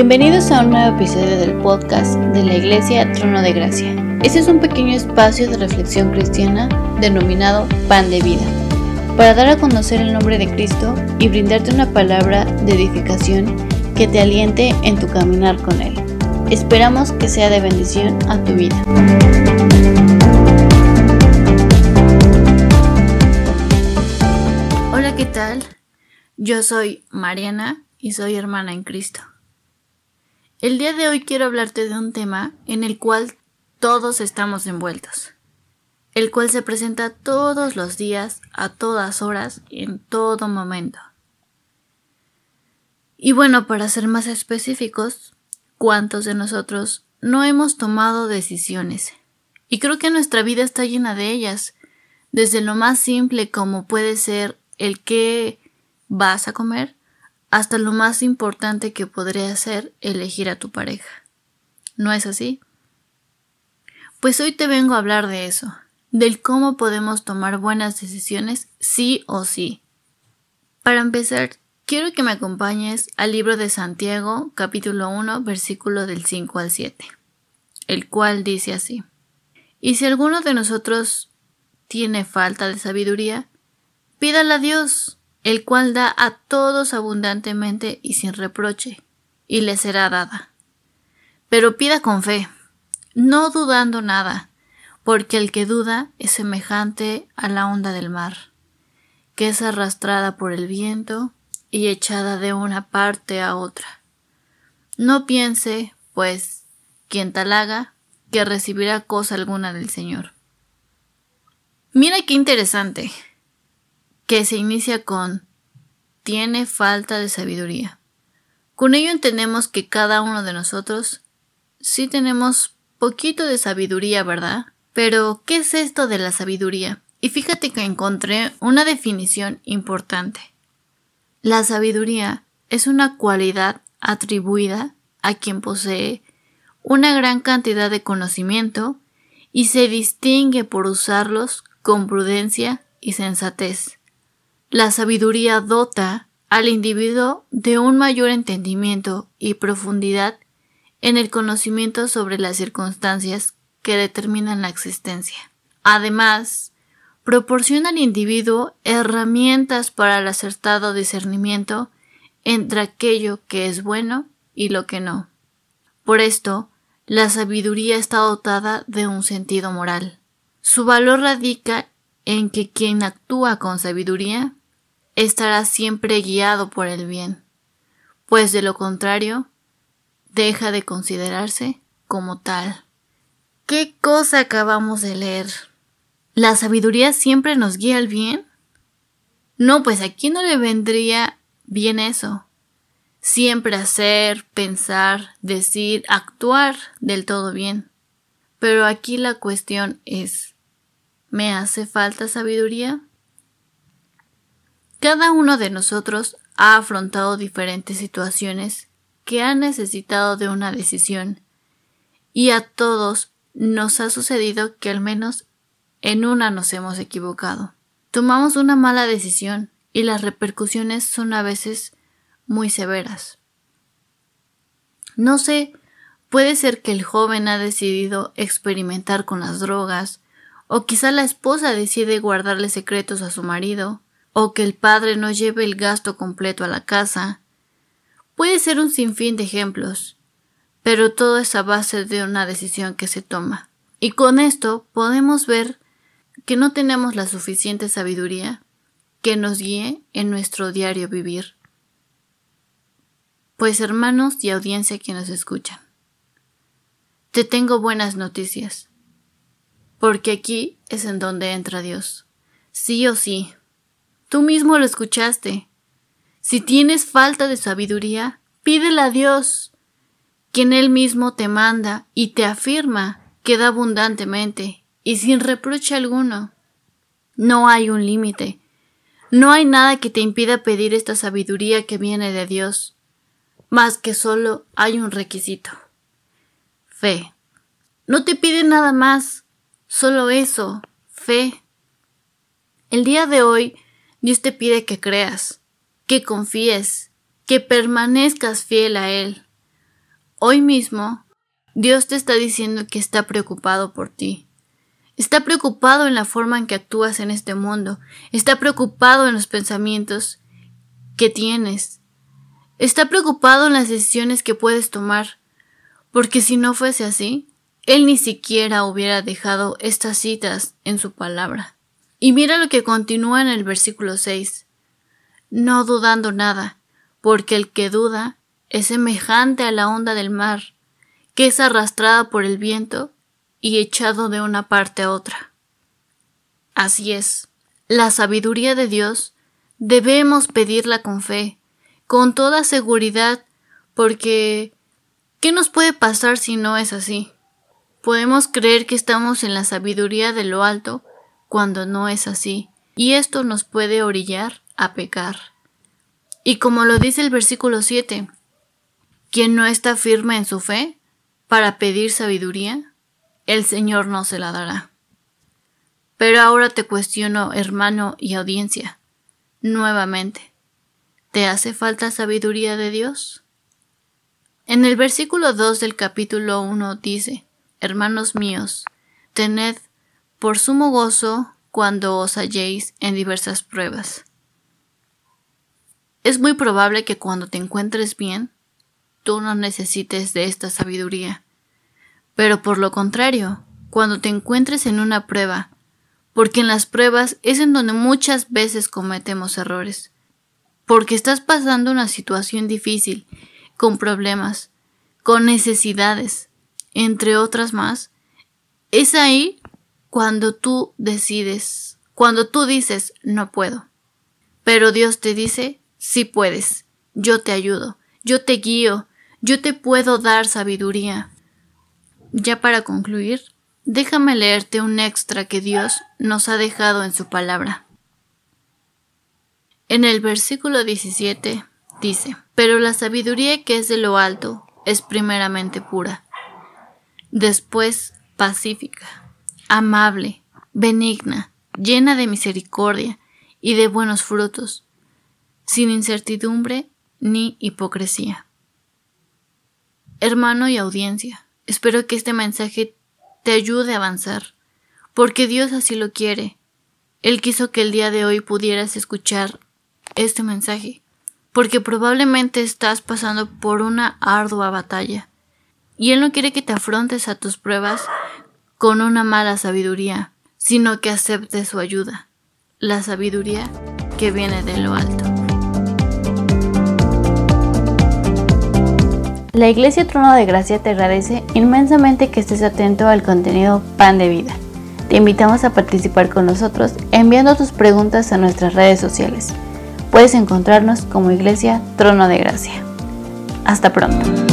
Bienvenidos a un nuevo episodio del podcast de la Iglesia Trono de Gracia. Este es un pequeño espacio de reflexión cristiana denominado Pan de Vida, para dar a conocer el nombre de Cristo y brindarte una palabra de edificación que te aliente en tu caminar con Él. Esperamos que sea de bendición a tu vida. Hola, ¿qué tal? Yo soy Mariana y soy hermana en Cristo. El día de hoy quiero hablarte de un tema en el cual todos estamos envueltos, el cual se presenta todos los días, a todas horas en todo momento. Y bueno, para ser más específicos, ¿cuántos de nosotros no hemos tomado decisiones? Y creo que nuestra vida está llena de ellas, desde lo más simple como puede ser el qué vas a comer, hasta lo más importante que podría ser elegir a tu pareja. ¿No es así? Pues hoy te vengo a hablar de eso, del cómo podemos tomar buenas decisiones sí o sí. Para empezar, quiero que me acompañes al libro de Santiago, capítulo 1, versículo del 5 al 7, el cual dice así. Y si alguno de nosotros tiene falta de sabiduría, pídala a Dios, el cual da a todos abundantemente y sin reproche, y le será dada. Pero pida con fe, no dudando nada, porque el que duda es semejante a la onda del mar, que es arrastrada por el viento y echada de una parte a otra. No piense, pues, quien tal haga, que recibirá cosa alguna del Señor. Mira qué interesante que se inicia con tiene falta de sabiduría. Con ello entendemos que cada uno de nosotros sí tenemos poquito de sabiduría, ¿verdad? Pero, ¿qué es esto de la sabiduría? Y fíjate que encontré una definición importante. La sabiduría es una cualidad atribuida a quien posee una gran cantidad de conocimiento y se distingue por usarlos con prudencia y sensatez. La sabiduría dota al individuo de un mayor entendimiento y profundidad en el conocimiento sobre las circunstancias que determinan la existencia. Además, proporciona al individuo herramientas para el acertado discernimiento entre aquello que es bueno y lo que no. Por esto, la sabiduría está dotada de un sentido moral. Su valor radica en que quien actúa con sabiduría estará siempre guiado por el bien, pues de lo contrario, deja de considerarse como tal. ¿Qué cosa acabamos de leer? ¿La sabiduría siempre nos guía al bien? No, pues aquí no le vendría bien eso. Siempre hacer, pensar, decir, actuar del todo bien. Pero aquí la cuestión es, ¿me hace falta sabiduría? Cada uno de nosotros ha afrontado diferentes situaciones que han necesitado de una decisión y a todos nos ha sucedido que al menos en una nos hemos equivocado. Tomamos una mala decisión y las repercusiones son a veces muy severas. No sé, puede ser que el joven ha decidido experimentar con las drogas, o quizá la esposa decide guardarle secretos a su marido, o que el padre no lleve el gasto completo a la casa. Puede ser un sinfín de ejemplos, pero todo es a base de una decisión que se toma. Y con esto podemos ver que no tenemos la suficiente sabiduría que nos guíe en nuestro diario vivir. Pues hermanos y audiencia que nos escuchan, te tengo buenas noticias, porque aquí es en donde entra Dios. Sí o sí, Tú mismo lo escuchaste. Si tienes falta de sabiduría, pídela a Dios, quien Él mismo te manda y te afirma que da abundantemente y sin reproche alguno. No hay un límite. No hay nada que te impida pedir esta sabiduría que viene de Dios, más que solo hay un requisito. Fe. No te pide nada más, solo eso, fe. El día de hoy Dios te pide que creas, que confíes, que permanezcas fiel a Él, Hoy mismo, Dios te está diciendo que está preocupado por ti. Está preocupado en la forma en que actúas en este mundo. Está preocupado en los pensamientos que tienes. Está preocupado en las decisiones que puedes tomar. Porque si no fuese así, Él ni siquiera hubiera dejado estas citas en su palabra. Y mira lo que continúa en el versículo 6. No dudando nada, porque el que duda es semejante a la onda del mar, que es arrastrada por el viento y echado de una parte a otra. Así es, la sabiduría de Dios debemos pedirla con fe, con toda seguridad, porque ¿qué nos puede pasar si no es así? Podemos creer que estamos en la sabiduría de lo alto cuando no es así, y esto nos puede orillar a pecar. Y como lo dice el versículo 7, quien no está firme en su fe, para pedir sabiduría, el Señor no se la dará. Pero ahora te cuestiono, hermano y audiencia, nuevamente, ¿te hace falta sabiduría de Dios? En el versículo 2 del capítulo 1 dice, Hermanos míos, tened por sumo gozo cuando os halléis en diversas pruebas. Es muy probable que cuando te encuentres bien, tú no necesites de esta sabiduría. Pero por lo contrario, cuando te encuentres en una prueba, porque en las pruebas es en donde muchas veces cometemos errores, porque estás pasando una situación difícil, con problemas, con necesidades, entre otras más, es ahí cuando tú decides, cuando tú dices no puedo. Pero Dios te dice sí puedes, yo te ayudo, yo te guío, yo te puedo dar sabiduría. Ya para concluir, déjame leerte un extra que Dios nos ha dejado en su palabra. En el versículo 17 dice, Pero la sabiduría que es de lo alto es primeramente pura, después pacífica, amable, benigna, llena de misericordia y de buenos frutos, sin incertidumbre ni hipocresía. Hermano y audiencia, espero que este mensaje te ayude a avanzar, porque Dios así lo quiere. Él quiso que el día de hoy pudieras escuchar este mensaje, porque probablemente estás pasando por una ardua batalla, y Él no quiere que te afrontes a tus pruebas con una mala sabiduría, sino que aceptes su ayuda, la sabiduría que viene de lo alto. La Iglesia Trono de Gracia te agradece inmensamente que estés atento al contenido Pan de Vida. Te invitamos a participar con nosotros enviando tus preguntas a nuestras redes sociales. Puedes encontrarnos como Iglesia Trono de Gracia. Hasta pronto.